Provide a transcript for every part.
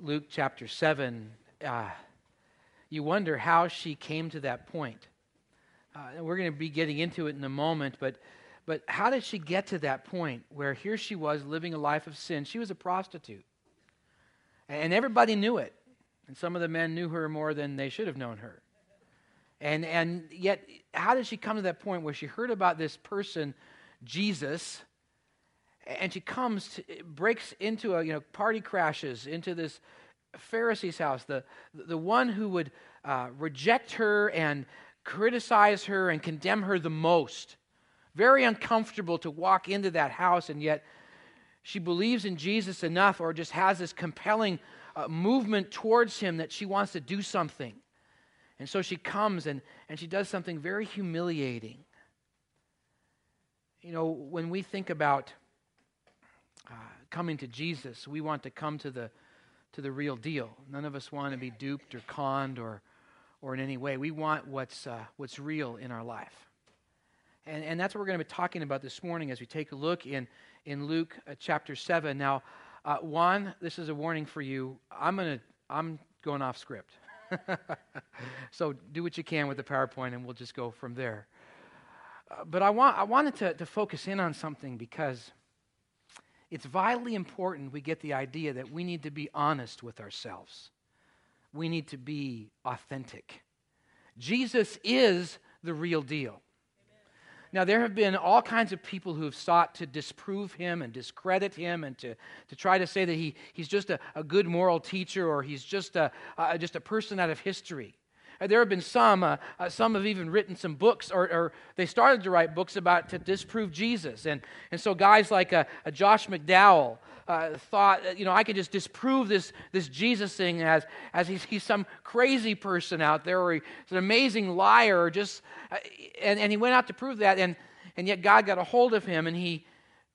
Luke chapter 7, uh, you wonder how she came to that point. Uh, and we're going to be getting into it in a moment, but, but how did she get to that point where here she was living a life of sin? She was a prostitute. And everybody knew it. And some of the men knew her more than they should have known her. And, and yet, how did she come to that point where she heard about this person, Jesus, and she comes, to, breaks into a, you know, party crashes into this Pharisee's house, the, the one who would uh, reject her and criticize her and condemn her the most. Very uncomfortable to walk into that house, and yet she believes in Jesus enough or just has this compelling uh, movement towards him that she wants to do something. And so she comes and, and she does something very humiliating. You know, when we think about coming to Jesus, we want to come to the, to the real deal. None of us want to be duped or conned or, or in any way. We want what's, uh, what's real in our life. And, and that's what we're going to be talking about this morning as we take a look in, in Luke uh, chapter 7. Now, uh, Juan, this is a warning for you. I'm, gonna, I'm going off script. so do what you can with the PowerPoint, and we'll just go from there. Uh, but I, want, I wanted to, to focus in on something because it's vitally important we get the idea that we need to be honest with ourselves. We need to be authentic. Jesus is the real deal. Now, there have been all kinds of people who have sought to disprove him and discredit him and to, to try to say that he, he's just a, a good moral teacher or he's just a, uh, just a person out of history. Uh, there have been some, uh, uh, some have even written some books, or, or, they started to write books about to disprove Jesus. And, and so guys like uh, Josh McDowell uh, thought, you know, I could just disprove this, this Jesus thing as, as he's, he's some crazy person out there, or he's an amazing liar, just, uh, and, and he went out to prove that. And, and yet God got a hold of him, and he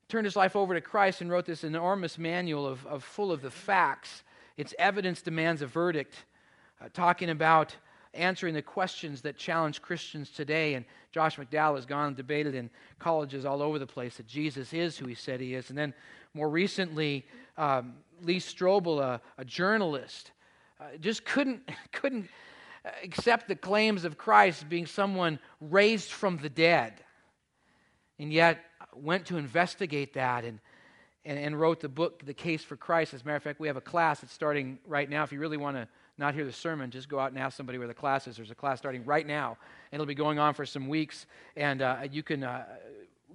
turned his life over to Christ and wrote this enormous manual of, of full of the facts. Its evidence demands a verdict, talking about answering the questions that challenge Christians today. And Josh McDowell has gone and debated in colleges all over the place that Jesus is who he said he is. And then more recently, um, Lee Strobel, a, a journalist, uh, just couldn't, couldn't accept the claims of Christ being someone raised from the dead. And yet went to investigate that and, and, and wrote the book, The Case for Christ. As a matter of fact, we have a class that's starting right now. If you really want to not hear the sermon, just go out and ask somebody where the class is. There's a class starting right now, and it'll be going on for some weeks. And uh, you can uh,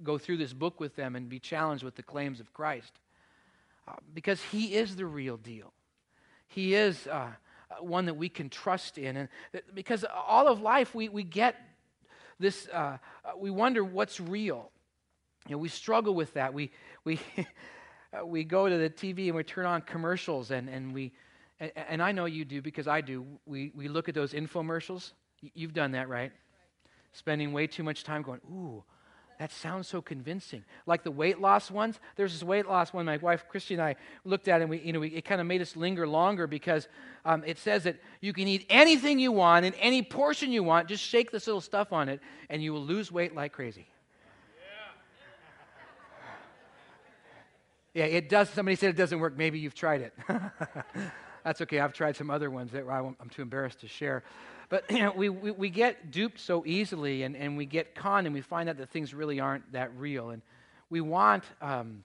go through this book with them and be challenged with the claims of Christ. Uh, because he is the real deal. He is uh, one that we can trust in. And because all of life, we, we get this, uh, uh, we wonder what's real. You know, we struggle with that. We, we, we go to the TV and we turn on commercials and, and we, and, and I know you do because I do, we, we look at those infomercials. You've done that, right? Spending way too much time going, ooh, that sounds so convincing. Like the weight loss ones. There's this weight loss one my wife Christy and I looked at, and we, you know, we, it kind of made us linger longer because um, it says that you can eat anything you want in any portion you want. Just shake this little stuff on it, and you will lose weight like crazy. Yeah, it does. Somebody said it doesn't work. Maybe you've tried it. That's okay. I've tried some other ones that I'm too embarrassed to share. But you know, we, we, we, get duped so easily and, and we get conned and we find out that things really aren't that real. And we want um,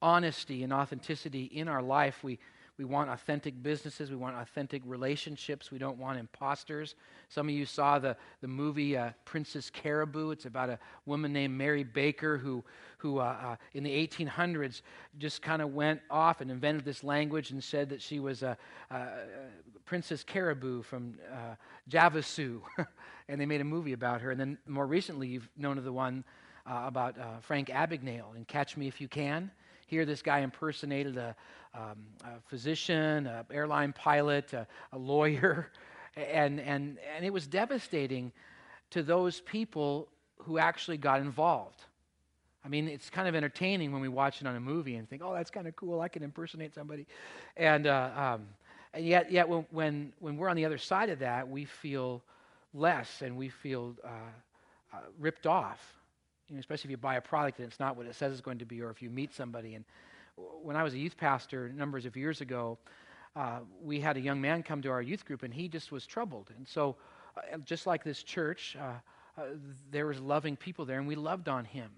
honesty and authenticity in our life. We, we want authentic businesses. We want authentic relationships. We don't want imposters. Some of you saw the, the movie uh, Princess Caraboo. It's about a woman named Mary Baker who, who uh, uh, in the 1800s just kind of went off and invented this language and said that she was a, Princess Caraboo from uh, Javasu. and they made a movie about her. And then more recently, you've known of the one uh, about uh, Frank Abagnale in Catch Me If You Can. Here, this guy impersonated a, um, a physician, an airline pilot, a, a lawyer, and, and, and it was devastating to those people who actually got involved. I mean, it's kind of entertaining when we watch it on a movie and think, oh, that's kind of cool. I can impersonate somebody. And, uh, um, and yet, yet when, when, when, we're on the other side of that, we feel less and we feel uh, uh, ripped off you know, especially if you buy a product and it's not what it says it's going to be, or if you meet somebody. And when I was a youth pastor numbers of years ago, uh, we had a young man come to our youth group, and he just was troubled. And so, uh, just like this church, uh, uh, there was loving people there, and we loved on him.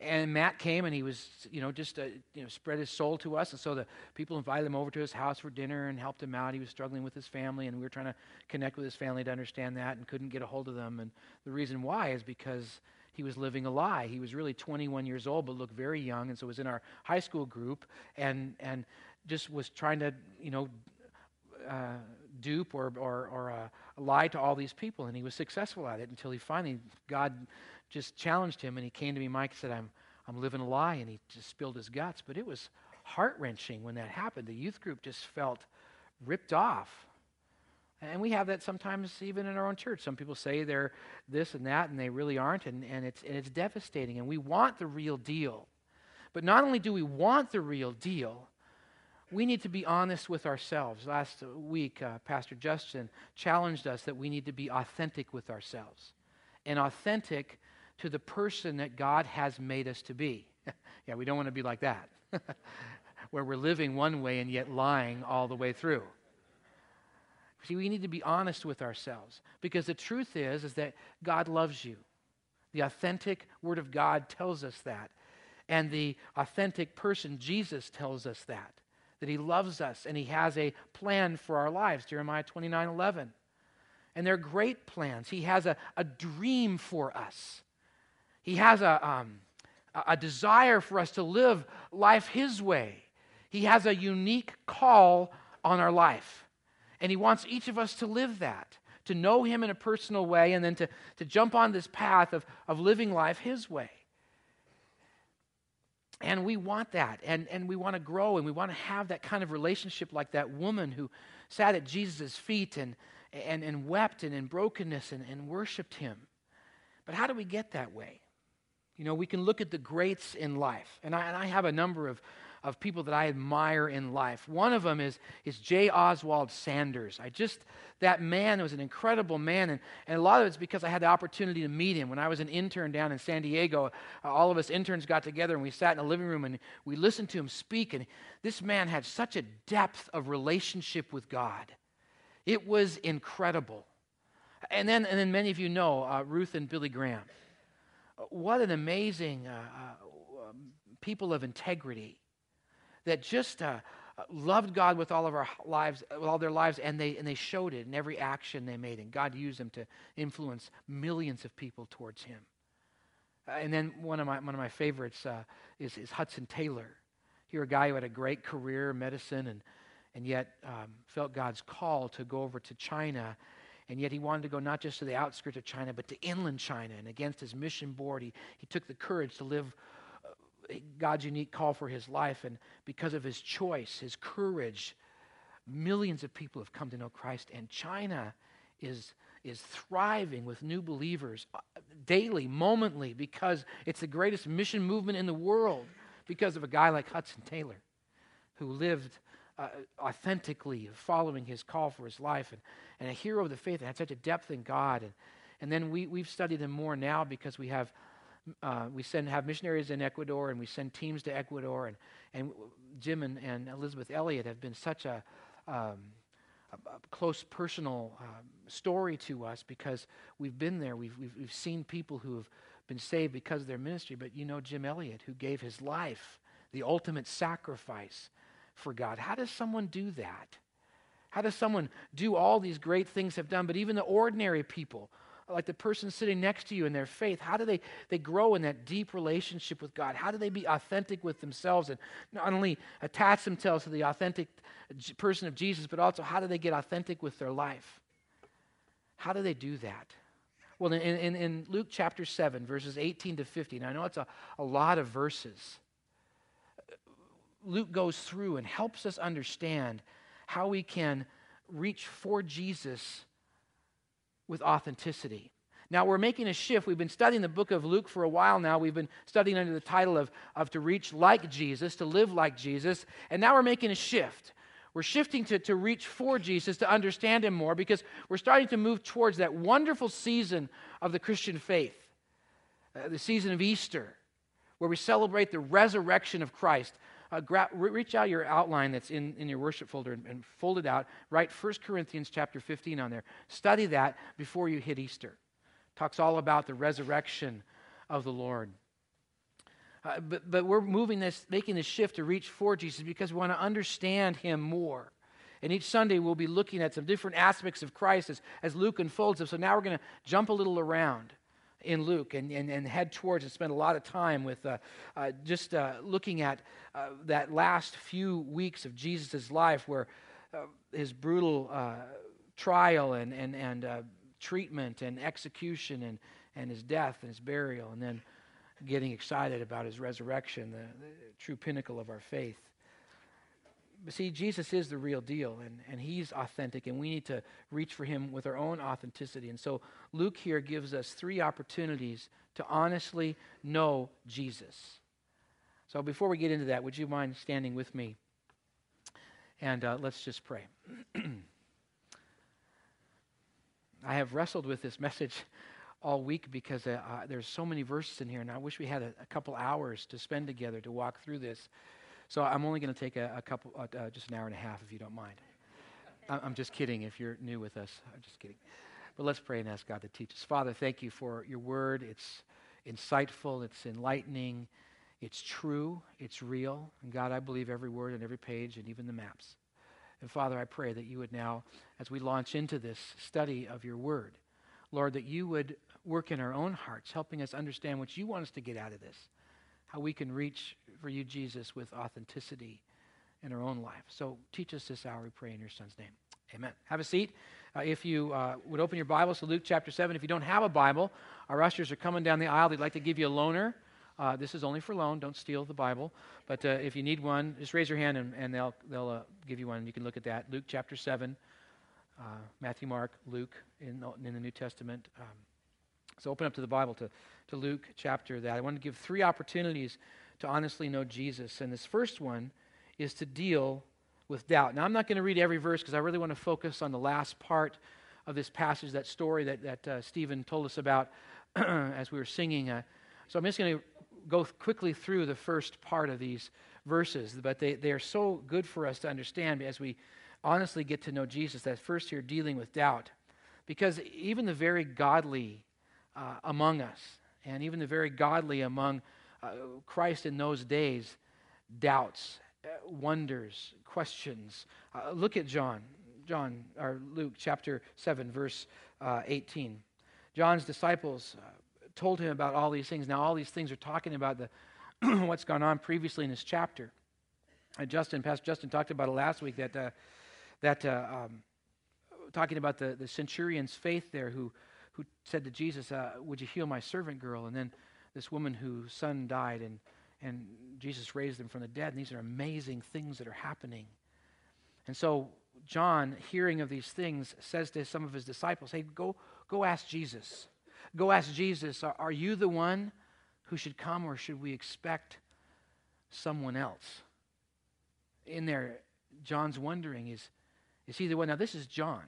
And Matt came, and he was, you know, just uh, you know, spread his soul to us. And so the people invited him over to his house for dinner and helped him out. He was struggling with his family, and we were trying to connect with his family to understand that, and couldn't get a hold of them. And the reason why is because he was living a lie. He was really 21 years old, but looked very young, and so was in our high school group, and and just was trying to, you know, uh, dupe or or, or uh, lie to all these people, and he was successful at it until he finally God just challenged him, and he came to me, Mike, said, "I'm I'm living a lie," and he just spilled his guts. But it was heart wrenching when that happened. The youth group just felt ripped off. And we have that sometimes even in our own church. Some people say they're this and that, and they really aren't, and, and, it's, and it's devastating. And we want the real deal. But not only do we want the real deal, we need to be honest with ourselves. Last week, uh, Pastor Justin challenged us that we need to be authentic with ourselves and authentic to the person that God has made us to be. yeah, we don't want to be like that, where we're living one way and yet lying all the way through. See, we need to be honest with ourselves because the truth is is that God loves you. The authentic word of God tells us that. And the authentic person Jesus tells us that that he loves us and he has a plan for our lives. Jeremiah 29 11. And they're great plans. He has a, a dream for us, he has a, um, a desire for us to live life his way. He has a unique call on our life. And he wants each of us to live that, to know him in a personal way, and then to, to jump on this path of, of living life his way. And we want that. And, and we want to grow and we want to have that kind of relationship like that woman who sat at Jesus' feet and, and, and wept and in brokenness and, and worshiped him. But how do we get that way? You know, we can look at the greats in life. And I, and I have a number of of people that I admire in life. One of them is, is J. Oswald Sanders. I just, that man was an incredible man, and, and a lot of it's because I had the opportunity to meet him. When I was an intern down in San Diego, uh, all of us interns got together and we sat in a living room and we listened to him speak, and this man had such a depth of relationship with God. It was incredible. And then, and then many of you know uh, Ruth and Billy Graham. What an amazing uh, uh, people of integrity that just uh, loved God with all of our lives, with all their lives, and they and they showed it in every action they made, and God used them to influence millions of people towards Him. Uh, and then one of my one of my favorites uh, is is Hudson Taylor. Here, a guy who had a great career in medicine, and and yet um, felt God's call to go over to China. And yet he wanted to go not just to the outskirts of China, but to inland China. And against his mission board, he, he took the courage to live God's unique call for his life. And because of his choice, his courage, millions of people have come to know Christ. And China is, is thriving with new believers uh, daily, momently, because it's the greatest mission movement in the world because of a guy like Hudson Taylor who lived uh, authentically following his call for his life and, and a hero of the faith that had such a depth in God. And, and then we, we've studied him more now because we have uh, we send have missionaries in Ecuador and we send teams to Ecuador and and Jim and, and Elisabeth Elliot have been such a, um, a, a close personal um, story to us because we've been there. We've, we've we've seen people who have been saved because of their ministry. But you know Jim Elliot who gave his life the ultimate sacrifice for God. How does someone do that? How does someone do all these great things have done? But even the ordinary people like the person sitting next to you in their faith how do they, they grow in that deep relationship with god? How do they be authentic with themselves and not only attach themselves to the authentic person of jesus but also how do they get authentic with their life? How do they do that? Well in, in, in luke chapter 7 verses 18 to 50 and i know it's a, a lot of verses. Luke goes through and helps us understand how we can reach for jesus with authenticity. Now, we're making a shift. We've been studying the book of Luke for a while now. We've been studying under the title of, of To Reach Like Jesus, to live like Jesus. And now we're making a shift. We're shifting to, to reach for Jesus, to understand him more, because we're starting to move towards that wonderful season of the Christian faith, uh, the season of Easter, where we celebrate the resurrection of Christ. Uh, gra- reach out your outline that's in, in your worship folder and, and fold it out. Write 1 Corinthians chapter 15 on there. Study that before you hit Easter. Talks all about the resurrection of the Lord. Uh, but, but we're moving this, making this shift to reach for Jesus because we want to understand him more. And each Sunday we'll be looking at some different aspects of Christ as, as Luke unfolds them. So now we're going to jump a little around in Luke and, and, and head towards and spend a lot of time with uh, uh, just uh, looking at uh, that last few weeks of Jesus' life where uh, his brutal uh, trial and, and, and treatment and execution and, and his death and his burial, and then getting excited about his resurrection, the, the true pinnacle of our faith. But see, Jesus is the real deal, and, and he's authentic, and we need to reach for him with our own authenticity. And so Luke here gives us three opportunities to honestly know Jesus. So before we get into that, would you mind standing with me? And uh, let's just pray. I have wrestled with this message all week because uh, uh, there's so many verses in here, and I wish we had a, a, couple hours to spend together to walk through this. So I'm only going to take a, a couple, uh, uh, just an hour and a half, if you don't mind. I'm just kidding. If you're new with us, I'm just kidding. But let's pray and ask God to teach us. Father, thank you for your word. It's insightful. It's enlightening. It's true. It's real. And God, I believe every word and every page and even the maps. And Father, I pray that you would now, as we launch into this study of your word, Lord, that you would work in our own hearts, helping us understand what you want us to get out of this, how we can reach for you, Jesus, with authenticity in our own life. So teach us this hour, we pray in your Son's name. Amen. Have a seat. Uh, if you uh, would open your Bibles to Luke chapter 7. If you don't have a Bible, our ushers are coming down the aisle. They'd like to give you a loaner. Uh, this is only for loan. Don't steal the Bible. But uh, if you need one, just raise your hand and, and they'll, they'll uh, give you one. You can look at that. Luke chapter 7, uh, Matthew, Mark, Luke in, in the New Testament. Um, so open up to the Bible to, to Luke chapter that. I want to give three opportunities to honestly know Jesus. And this first one is to deal with doubt. Now, I'm not going to read every verse because I really want to focus on the last part of this passage, that story that, that uh, Stephen told us about as we were singing. Uh, so I'm just going to go quickly through the first part of these verses, but they, they are so good for us to understand as we honestly get to know Jesus. That first here, dealing with doubt. Because even the very godly uh, among us, and even the very godly among uh, Christ in those days doubts, uh, wonders, questions. Uh, look at John, John or Luke chapter 7 verse uh, 18. John's disciples uh, told him about all these things. Now all these things are talking about the what's gone on previously in this chapter. Justin, Pastor Justin talked about it last week that that um, talking about the, the centurion's faith there who who said to Jesus, uh, Would you heal my servant girl? And then this woman whose son died, and, and Jesus raised them from the dead. And these are amazing things that are happening. And so John, hearing of these things, says to some of his disciples, Hey, go, go ask Jesus. Go ask Jesus, are, are you the one who should come, or should we expect someone else? In there, John's wondering, is, is he the one? Now, this is John.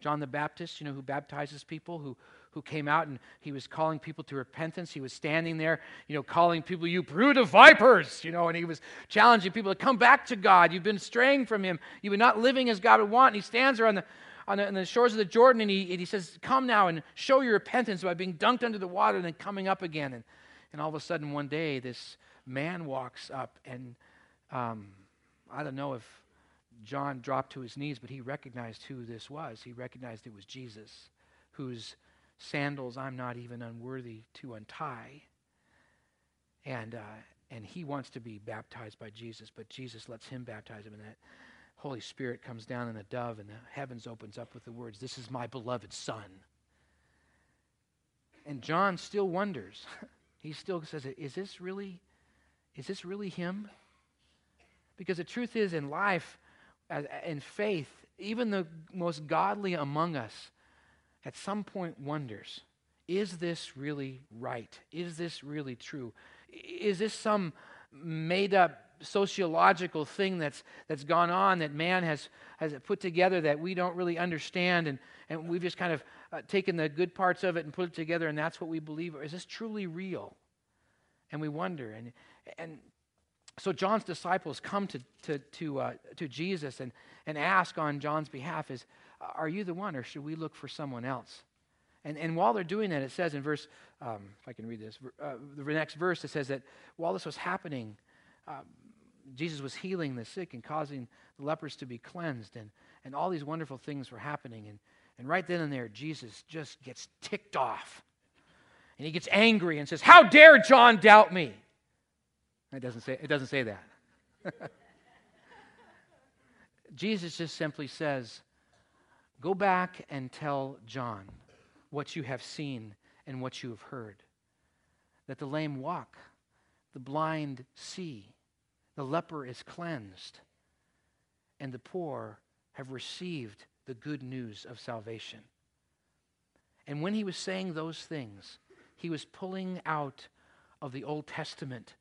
John the Baptist, you know, who baptizes people, who, who came out and he was calling people to repentance. He was standing there, you know, calling people, you brood of vipers, you know, and he was challenging people to come back to God. You've been straying from him. You've been not living as God would want. And he stands there on the, on the, on the shores of the Jordan and he, and he says, Come now and show your repentance by being dunked under the water and then coming up again. And, and all of a sudden, one day, this man walks up and um, I don't know if John dropped to his knees, but he recognized who this was. He recognized it was Jesus, whose sandals I'm not even unworthy to untie. And, uh, and he wants to be baptized by Jesus, but Jesus lets him baptize him, and that Holy Spirit comes down in a dove, and the heavens opens up with the words, This is my beloved Son. And John still wonders. he still says, Is this really, is this really him? Because the truth is, in life, in faith, even the most godly among us at some point wonders is this really right? Is this really true? Is this some made up sociological thing that's, that's gone on that man has, has put together that we don't really understand and, and we've just kind of uh, taken the good parts of it and put it together and that's what we believe? Or is this truly real? And we wonder. And, and so John's disciples come to, to, to, uh, to Jesus and, and ask on John's behalf is, are you the one or should we look for someone else? And, and while they're doing that, it says in verse, um, if I can read this, uh, the next verse, it says that while this was happening, uh, Jesus was healing the sick and causing the lepers to be cleansed, and, and all these wonderful things were happening. And, and right then and there, Jesus just gets ticked off. And he gets angry and says, How dare John doubt me? It doesn't say, it doesn't say that. Jesus just simply says, Go back and tell John what you have seen and what you have heard. That the lame walk, the blind see, the leper is cleansed, and the poor have received the good news of salvation. And when he was saying those things, he was pulling out of the Old Testament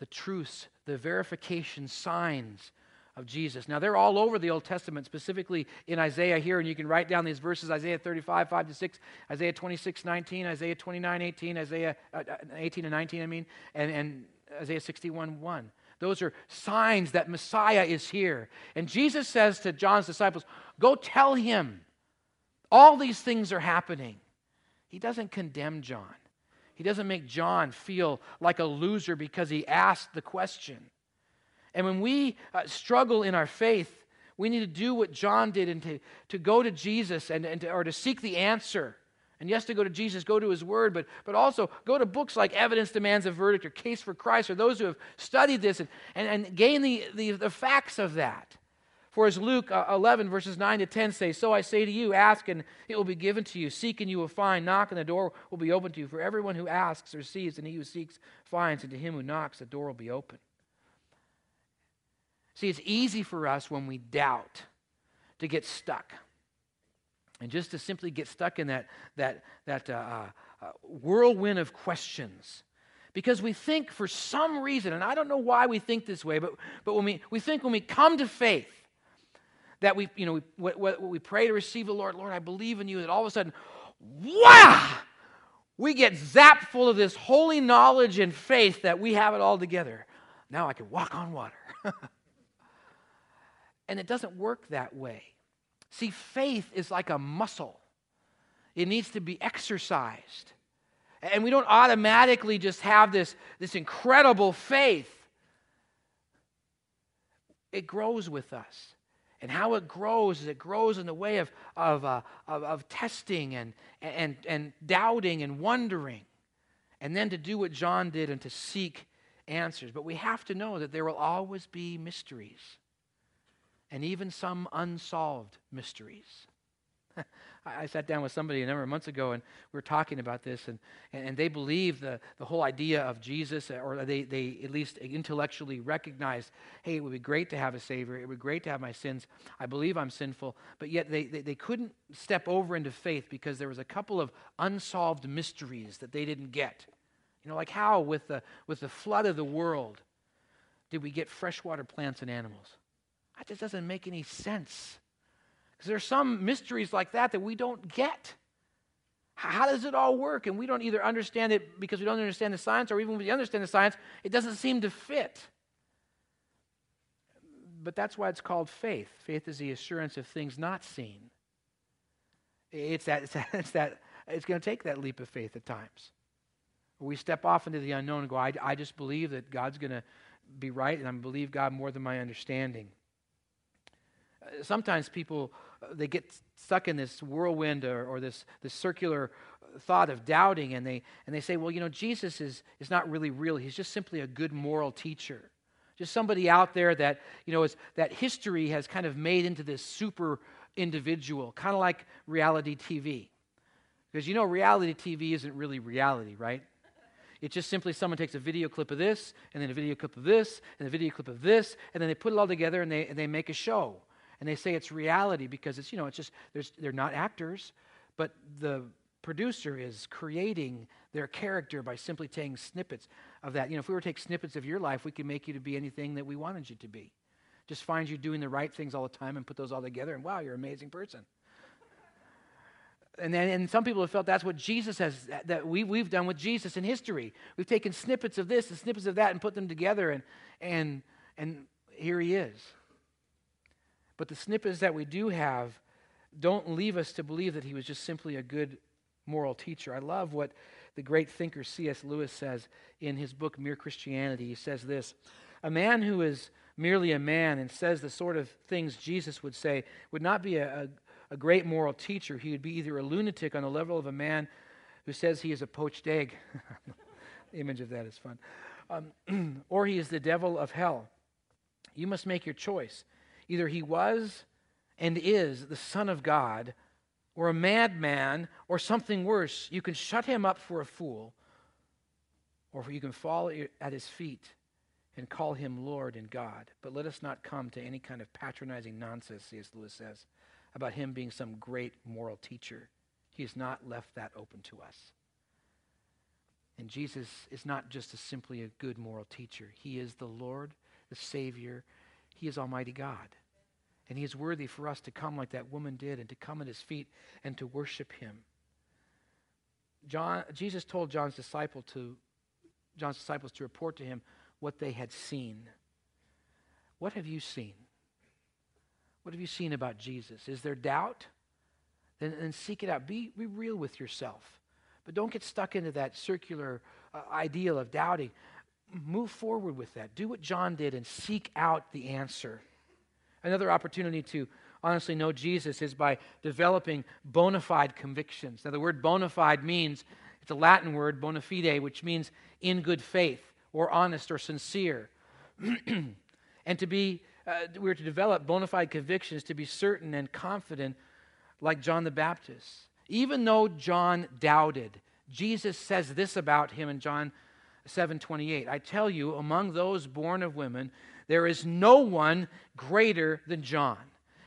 the truths, the verification signs of Jesus. Now, they're all over the Old Testament, specifically in Isaiah here, and you can write down these verses Isaiah 35, 5 to 6, Isaiah 26, 19, Isaiah 29, 18, Isaiah uh, uh 18 and 19, I mean, and, and Isaiah 61, 1. Those are signs that Messiah is here. And Jesus says to John's disciples, Go tell him all these things are happening. He doesn't condemn John. He doesn't make John feel like a loser because he asked the question. And when we uh, struggle in our faith, we need to do what John did and to, to go to Jesus and, and to, or to seek the answer. And yes, to go to Jesus, go to his word, but, but also go to books like Evidence Demands a Verdict or Case for Christ or those who have studied this and, and, and gain the, the, the facts of that. For as Luke uh, 11, verses 9 to 10 say, So I say to you, ask and it will be given to you. Seek and you will find. Knock and the door will be opened to you. For everyone who asks receives, and he who seeks finds. And to him who knocks, the door will be open. See, it's easy for us when we doubt to get stuck. And just to simply get stuck in that, that, that uh, uh, uh, whirlwind of questions. Because we think for some reason, and I don't know why we think this way, but, but when we, we think when we come to faith, that we, you know, we, we pray to receive the Lord, Lord, I believe in you, that all of a sudden, wow, we get zapped full of this holy knowledge and faith that we have it all together. Now I can walk on water. and it doesn't work that way. See, faith is like a muscle, it needs to be exercised. And we don't automatically just have this, this incredible faith. It grows with us. And how it grows is it grows in the way of, of, uh, of, of testing and, and, and doubting and wondering. And then to do what John did and to seek answers. But we have to know that there will always be mysteries and even some unsolved mysteries. I sat down with somebody a number of months ago and we were talking about this, and, and they believe the, the whole idea of Jesus, or they, they at least intellectually recognize hey, it would be great to have a Savior. It would be great to have my sins. I believe I'm sinful, but yet they, they, they couldn't step over into faith because there was a couple of unsolved mysteries that they didn't get. You know, like how with the, with the flood of the world did we get freshwater plants and animals? That just doesn't make any sense. Because there are some mysteries like that that we don't get. How does it all work? And we don't either understand it because we don't understand the science, or even we understand the science, it doesn't seem to fit. But that's why it's called faith. Faith is the assurance of things not seen. It's that, it's that, it's, that, it's going to take that leap of faith at times. We step off into the unknown and go, I, I just believe that God's going to be right, and I believe God more than my understanding. Uh, sometimes people they get stuck in this whirlwind or, or this, this circular thought of doubting and they, and they say well you know jesus is, is not really real. He's just simply a good moral teacher. Just somebody out there that you know is that history has kind of made into this super individual kind of like reality tv because you know reality tv isn't really reality right? It's just simply someone takes a video clip of this, and then a video clip of this, and a video clip of this, and then they put it all together and they, and they make a show. And they say it's reality because it's, you know, it's just, they're not actors, but the producer is creating their character by simply taking snippets of that. You know, if we were to take snippets of your life, we could make you to be anything that we wanted you to be. Just find you doing the right things all the time and put those all together, and wow, you're an amazing person. and then and some people have felt that's what Jesus has that we we've done with Jesus in history. We've taken snippets of this and snippets of that and put them together and and and here he is. But the snippets that we do have don't leave us to believe that he was just simply a good moral teacher. I love what the great thinker C.S. Lewis says in his book Mere Christianity. He says this A man who is merely a man and says the sort of things Jesus would say would not be a, a, a great moral teacher. He would be either a lunatic on the level of a man who says he is a poached egg. the image of that is fun. Um, or he is the devil of hell. You must make your choice. Either he was and is the Son of God, or a madman, or something worse. You can shut him up for a fool, or you can fall at his feet and call him Lord and God. But let us not come to any kind of patronizing nonsense, C.S. Lewis says, about him being some great moral teacher. He has not left that open to us. And Jesus is not just a, simply a good moral teacher, he is the Lord, the Savior, he is Almighty God. And he is worthy for us to come like that woman did and to come at his feet and to worship him. John, Jesus told John's disciple to John's disciples to report to him what they had seen. What have you seen? What have you seen about Jesus? Is there doubt? Then, then seek it out. Be, be real with yourself. But don't get stuck into that circular uh, ideal of doubting. Move forward with that. Do what John did and seek out the answer. Another opportunity to honestly know Jesus is by developing bona fide convictions. Now, the word bona fide means, it's a Latin word, bona fide, which means in good faith or honest or sincere. and to be, uh, we're to develop bona fide convictions to be certain and confident, like John the Baptist. Even though John doubted, Jesus says this about him in John 7 28. I tell you, among those born of women, there is no one greater than John.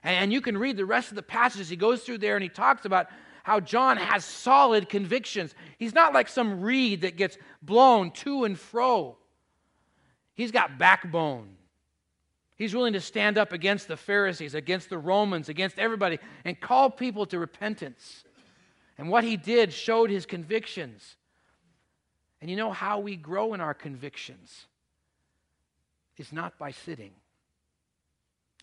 And you can read the rest of the passages. He goes through there and he talks about how John has solid convictions. He's not like some reed that gets blown to and fro, he's got backbone. He's willing to stand up against the Pharisees, against the Romans, against everybody, and call people to repentance. And what he did showed his convictions. And you know how we grow in our convictions? Is not by sitting,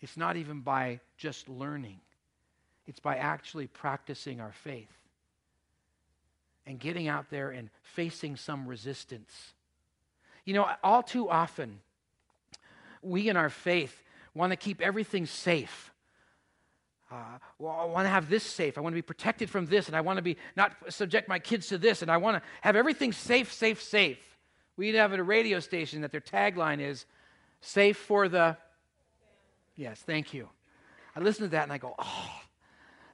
it's not even by just learning, it's by actually practicing our faith and getting out there and facing some resistance. You know, all too often, we in our faith want to keep everything safe. Uh, well, I want to have this safe. I want to be protected from this, and I want to be not subject my kids to this, and I want to have everything safe, safe, safe. We have at a radio station that their tagline is Safe for the. Yes, thank you. I listen to that and I go, oh,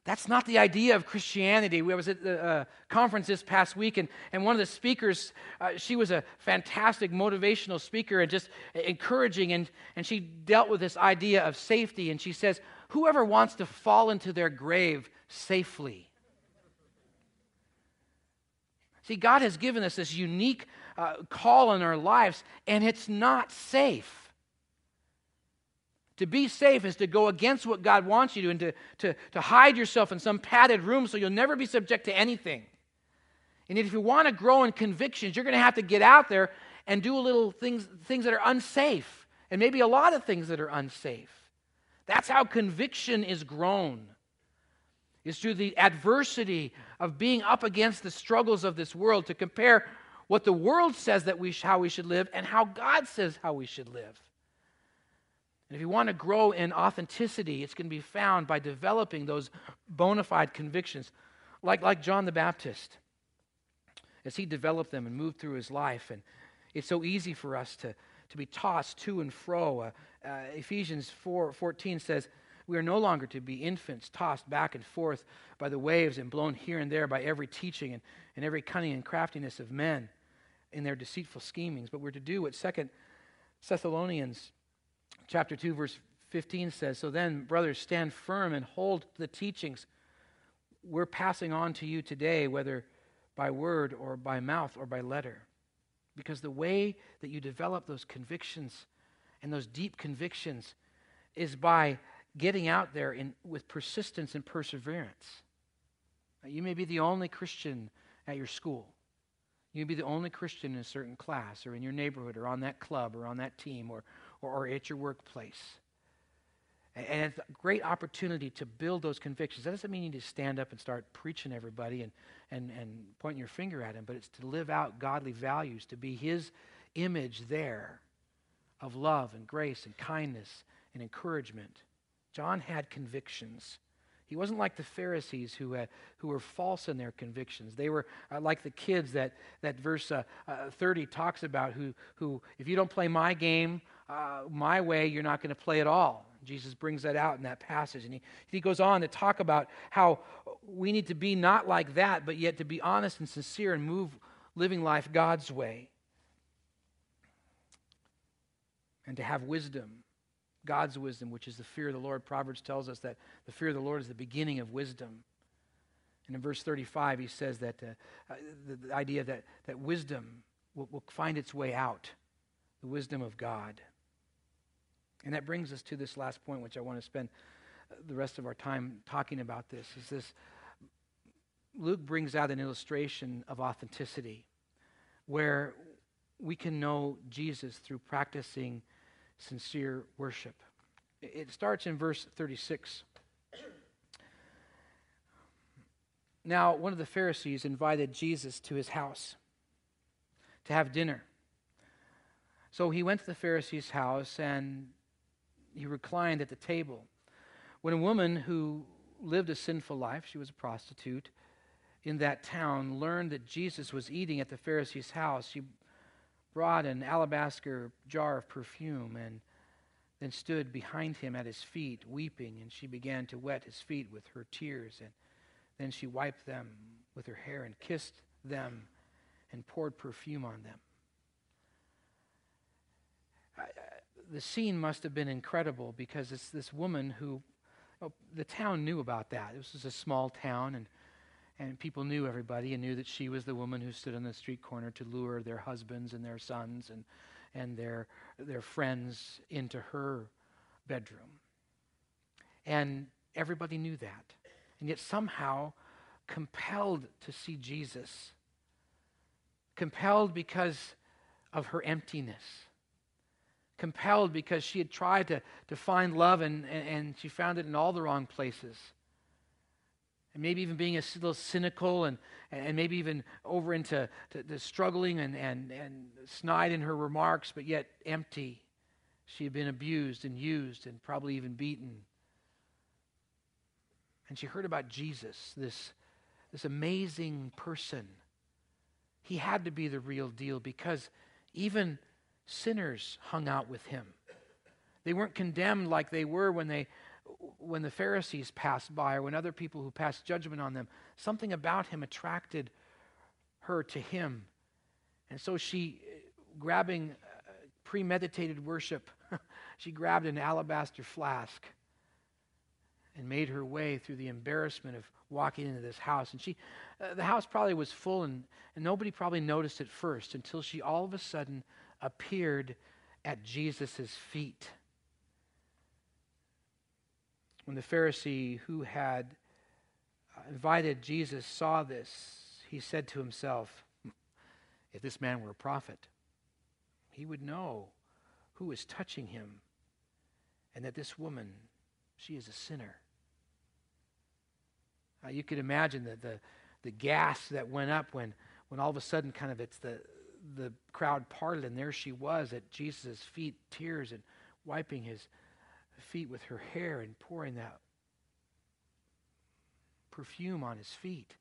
that's not the idea of Christianity. We was at the uh, conference this past week, and, and one of the speakers, uh, she was a fantastic motivational speaker and just encouraging, and, and she dealt with this idea of safety. And she says, Whoever wants to fall into their grave safely. See, God has given us this unique uh, call in our lives, and it's not safe. To be safe is to go against what God wants you to and to, to, to hide yourself in some padded room so you'll never be subject to anything. And if you want to grow in convictions, you're going to have to get out there and do a little things, things that are unsafe, and maybe a lot of things that are unsafe. That's how conviction is grown. Is through the adversity of being up against the struggles of this world to compare what the world says that we how we should live and how God says how we should live. And if you want to grow in authenticity, it's going to be found by developing those bona fide convictions, like, like John the Baptist, as he developed them and moved through his life. And it's so easy for us to, to be tossed to and fro. Uh, uh, Ephesians 4 14 says, We are no longer to be infants, tossed back and forth by the waves and blown here and there by every teaching and, and every cunning and craftiness of men in their deceitful schemings. But we're to do what Second Thessalonians chapter 2, verse 15 says, So then, brothers, stand firm and hold the teachings we're passing on to you today, whether by word or by mouth or by letter. Because the way that you develop those convictions and those deep convictions is by getting out there in, with persistence and perseverance. You may be the only Christian at your school. You may be the only Christian in a certain class or in your neighborhood or on that club or on that team or, or, at your workplace. And it's a great opportunity to build those convictions. That doesn't mean you need to stand up and start preaching everybody and, and, and pointing your finger at him, but it's to live out godly values, to be his image there of love and grace and kindness and encouragement. John had convictions. He wasn't like the Pharisees who, who were false in their convictions. They were uh, like the kids that, that verse uh, uh, 30 talks about, who, who, if you don't play my game, uh, my way, you're not going to play at all. Jesus brings that out in that passage. And he, he goes on to talk about how we need to be not like that, but yet to be honest and sincere and move living life God's way. And to have wisdom, God's wisdom, which is the fear of the Lord. Proverbs tells us that the fear of the Lord is the beginning of wisdom. And in verse 35, he says that uh, uh, the, the, idea that, that wisdom will, will find its way out, the wisdom of God. And that brings us to this last point, which I want to spend the rest of our time talking about this, is this Luke brings out an illustration of authenticity where we can know Jesus through practicing sincere worship. It starts in verse 36. Now, one of the Pharisees invited Jesus to his house to have dinner. So he went to the Pharisee's house and he reclined at the table. When a woman who lived a sinful life, she was a prostitute, in that town learned that Jesus was eating at the Pharisee's house, she brought an alabaster jar of perfume and then stood behind him at his feet, weeping, and she began to wet his feet with her tears. And then she wiped them with her hair and kissed them and poured perfume on them the scene must have been incredible because it's this woman who oh, the town knew about that. This was a small town, and and people knew everybody and knew that she was the woman who stood on the street corner to lure their husbands and their sons and and their their friends into her bedroom. And everybody knew that. And yet somehow compelled to see Jesus. Compelled because of her emptiness compelled because she had tried to, to find love and, and, and she found it in all the wrong places. And maybe even being a little cynical and, and maybe even over into to, to struggling and, and, and snide in her remarks, but yet empty. She had been abused and used and probably even beaten. And she heard about Jesus, this, this amazing person. He had to be the real deal because even sinners hung out with him. They weren't condemned like they were when they when the Pharisees passed by or when other people who passed judgment on them. Something about him attracted her to him. And so she grabbing uh, premeditated worship, she grabbed an alabaster flask and made her way through the embarrassment of walking into this house. And she, uh, the house probably was full, and, and nobody probably noticed at first until she all of a sudden appeared at Jesus' feet. When the Pharisee who had uh, invited Jesus saw this, he said to himself, If this man were a prophet, he would know who is touching him and that this woman, she is a sinner. Uh, you could imagine the, the, the gas that went up when, when all of a sudden kind of it's the, the crowd parted, and there she was at Jesus' feet, tears and wiping his feet with her hair and pouring that perfume on his feet.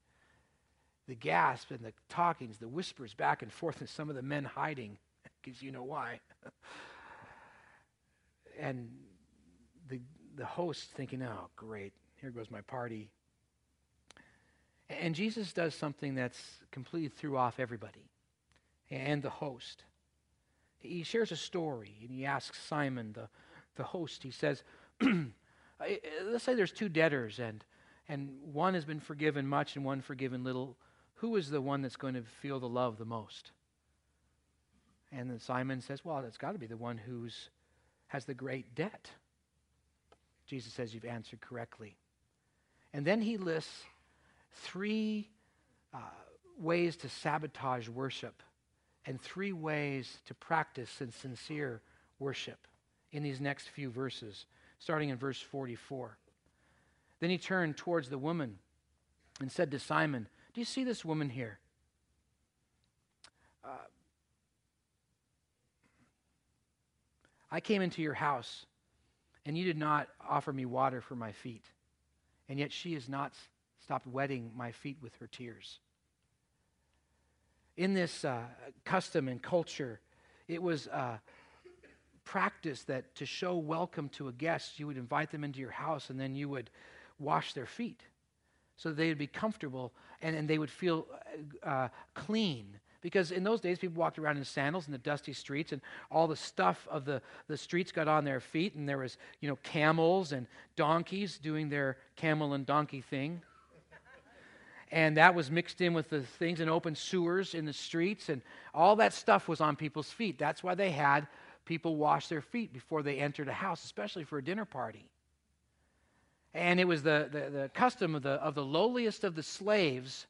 The gasp and the talkings, the whispers back and forth, and some of the men hiding, because you know why. and the, the host thinking, oh, great, here goes my party. And Jesus does something that's completely threw off everybody and the host. He shares a story and he asks Simon, the, the host, he says, Let's say there's two debtors and, and one has been forgiven much and one forgiven little. Who is the one that's going to feel the love the most? And then Simon says, Well, it's got to be the one who's has the great debt. Jesus says, You've answered correctly. And then he lists three uh, ways to sabotage worship and three ways to practice and sincere worship in these next few verses, starting in verse 44. Then he turned towards the woman and said to Simon, Do you see this woman here? Uh, I came into your house, and you did not offer me water for my feet, and yet she has not stopped wetting my feet with her tears. In this uh, custom and culture, it was uh, practice that to show welcome to a guest, you would invite them into your house and then you would wash their feet so they would be comfortable and, and they would feel uh, clean. Because in those days, people walked around in sandals in the dusty streets, and all the stuff of the, the streets got on their feet, and there was, you know, camels and donkeys doing their camel and donkey thing and that was mixed in with the things in open sewers in the streets, and all that stuff was on people's feet. That's why they had people washed their feet before they entered a house, especially for a dinner party. And it was the, the, the custom of the, of the lowliest of the slaves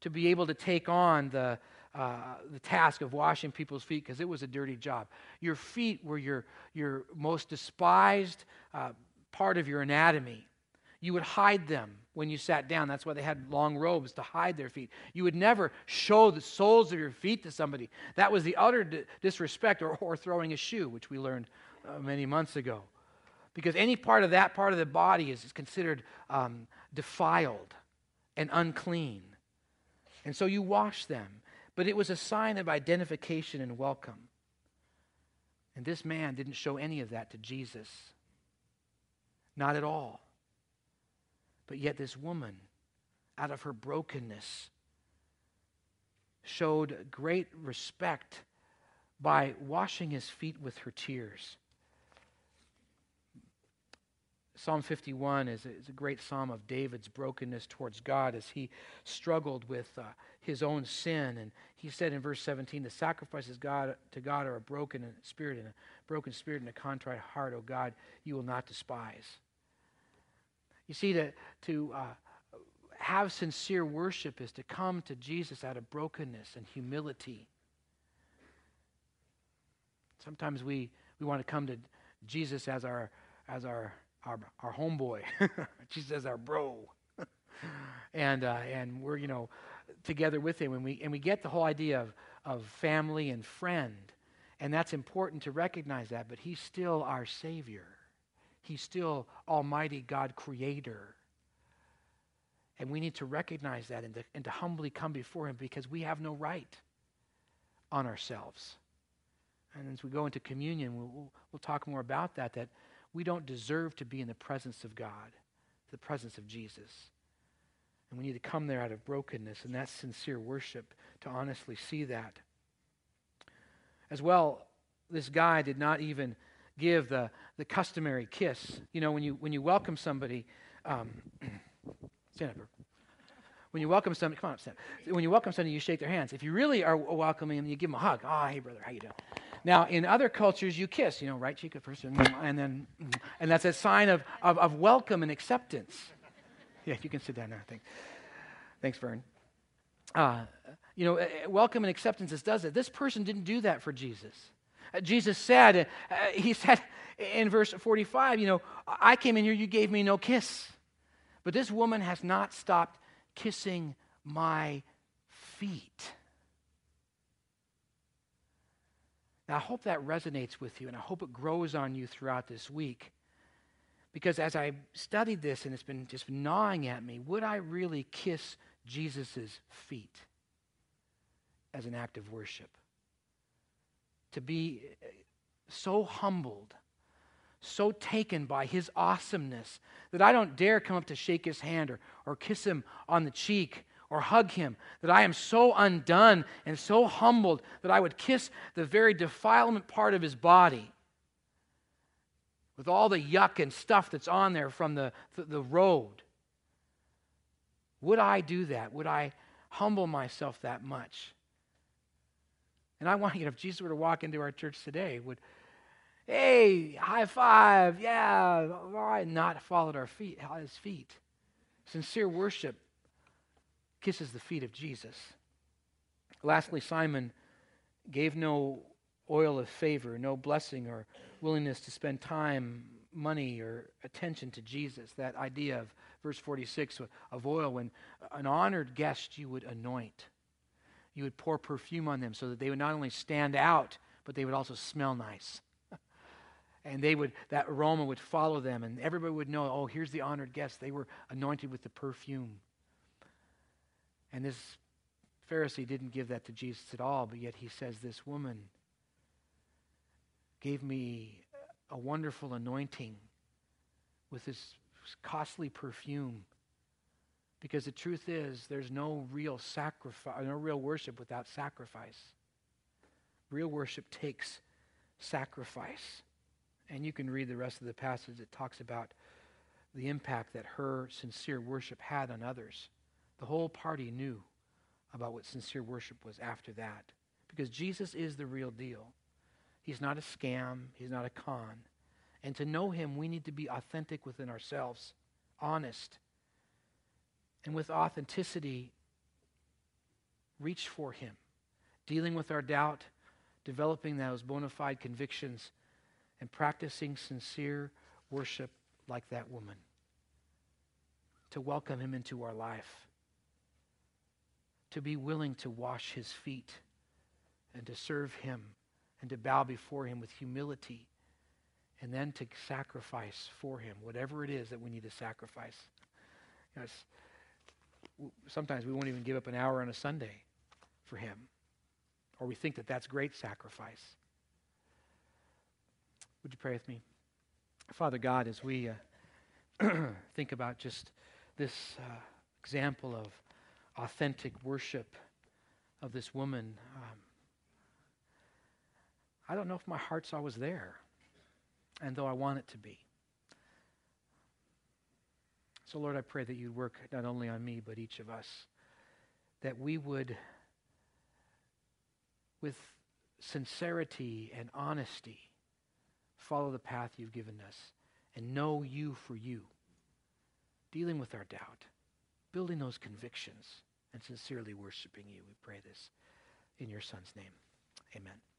to be able to take on the, uh, the task of washing people's feet because it was a dirty job. Your feet were your, your most despised uh, part of your anatomy. You would hide them when you sat down. That's why they had long robes to hide their feet. You would never show the soles of your feet to somebody. That was the utter disrespect, or, or throwing a shoe, which we learned uh, many months ago. Because any part of that part of the body is, is considered um, defiled and unclean. And so you wash them. But it was a sign of identification and welcome. And this man didn't show any of that to Jesus. Not at all. But yet, this woman, out of her brokenness, showed great respect by washing his feet with her tears. Psalm 51 is a, is a, great psalm of David's brokenness towards God as he struggled with uh, his own sin. And he said in verse 17, The sacrifices God, to God are a broken spirit and a broken spirit and a contrite heart, O God, you will not despise. You see, to, to uh, have sincere worship is to come to Jesus out of brokenness and humility. Sometimes we, we want to come to Jesus as our, as our, our, our homeboy, Jesus as our bro. and, uh, and we're, you know, together with him. And we, and we get the whole idea of, of family and friend. And that's important to recognize that, but he's still our Savior. He's still Almighty God, Creator. And we need to recognize that and to, and to humbly come before Him because we have no right on ourselves. And as we go into communion, we'll, we'll, we'll talk more about that, that we don't deserve to be in the presence of God, the presence of Jesus. And we need to come there out of brokenness, and that's sincere worship to honestly see that. As well, this guy did not even give the, the customary kiss. You know, when you, when you welcome somebody, um, stand up. When you welcome somebody, come on, stand. When you welcome somebody, you shake their hands. If you really are welcoming them, you give them a hug. Oh, hey, brother, how you doing? Now, in other cultures, you kiss, you know, right cheek at first, and, then, and that's a sign of, of, of welcome and acceptance. Yeah, you can sit down now. Thanks, thanks Vern. Uh, you know, welcome and acceptance does it. This person didn't do that for Jesus. Uh, Jesus said, uh, He said in verse 45, you know, I came in here, you gave me no kiss. But this woman has not stopped kissing my feet. Now, I hope that resonates with you, and I hope it grows on you throughout this week. Because as I studied this and it's been just gnawing at me, would I really kiss Jesus' feet as an act of worship? To be uh, so humbled, so taken by his awesomeness that I don't dare come up to shake his hand or, or kiss him on the cheek or hug him, that I am so undone and so humbled that I would kiss the very defilement part of his body with all the yuck and stuff that's on there from the, the road. Would I do that? Would I humble myself that much? And I want, you know, if Jesus were to walk into our church today, would, hey, high five, yeah, right, not fall at our feet, at his feet. Sincere worship kisses the feet of Jesus. Lastly, Simon gave no oil of favor, no blessing or willingness to spend time, money, or attention to Jesus. That idea of verse 46 of oil, when an honored guest you would anoint, you would pour perfume on them so that they would not only stand out, but they would also smell nice. and they would that aroma would follow them and everybody would know oh here's the honored guest they were anointed with the perfume and this pharisee didn't give that to jesus at all but yet he says this woman gave me a wonderful anointing with this costly perfume because the truth is there's no real sacrifice no real worship without sacrifice real worship takes sacrifice and you can read the rest of the passage that talks about the impact that her sincere worship had on others. The whole party knew about what sincere worship was after that. Because Jesus is the real deal. He's not a scam, he's not a con. And to know him, we need to be authentic within ourselves, honest. And with authenticity, reach for him. Dealing with our doubt, developing those bona fide convictions and practicing sincere worship like that woman. To welcome him into our life. To be willing to wash his feet and to serve him and to bow before him with humility and then to sacrifice for him whatever it is that we need to sacrifice. You know, sometimes we won't even give up an hour on a Sunday for him, or we think that that's great sacrifice. Would you pray with me? Father God, as we uh, think about just this uh, example of authentic worship of this woman, um, I don't know if my heart's always there, and though I want it to be. So, Lord, I pray that you'd work not only on me, but each of us, that we would, with sincerity and honesty, follow the path you've given us and know you for you, dealing with our doubt, building those convictions, and sincerely worshiping you. We pray this in your Son's name. Amen.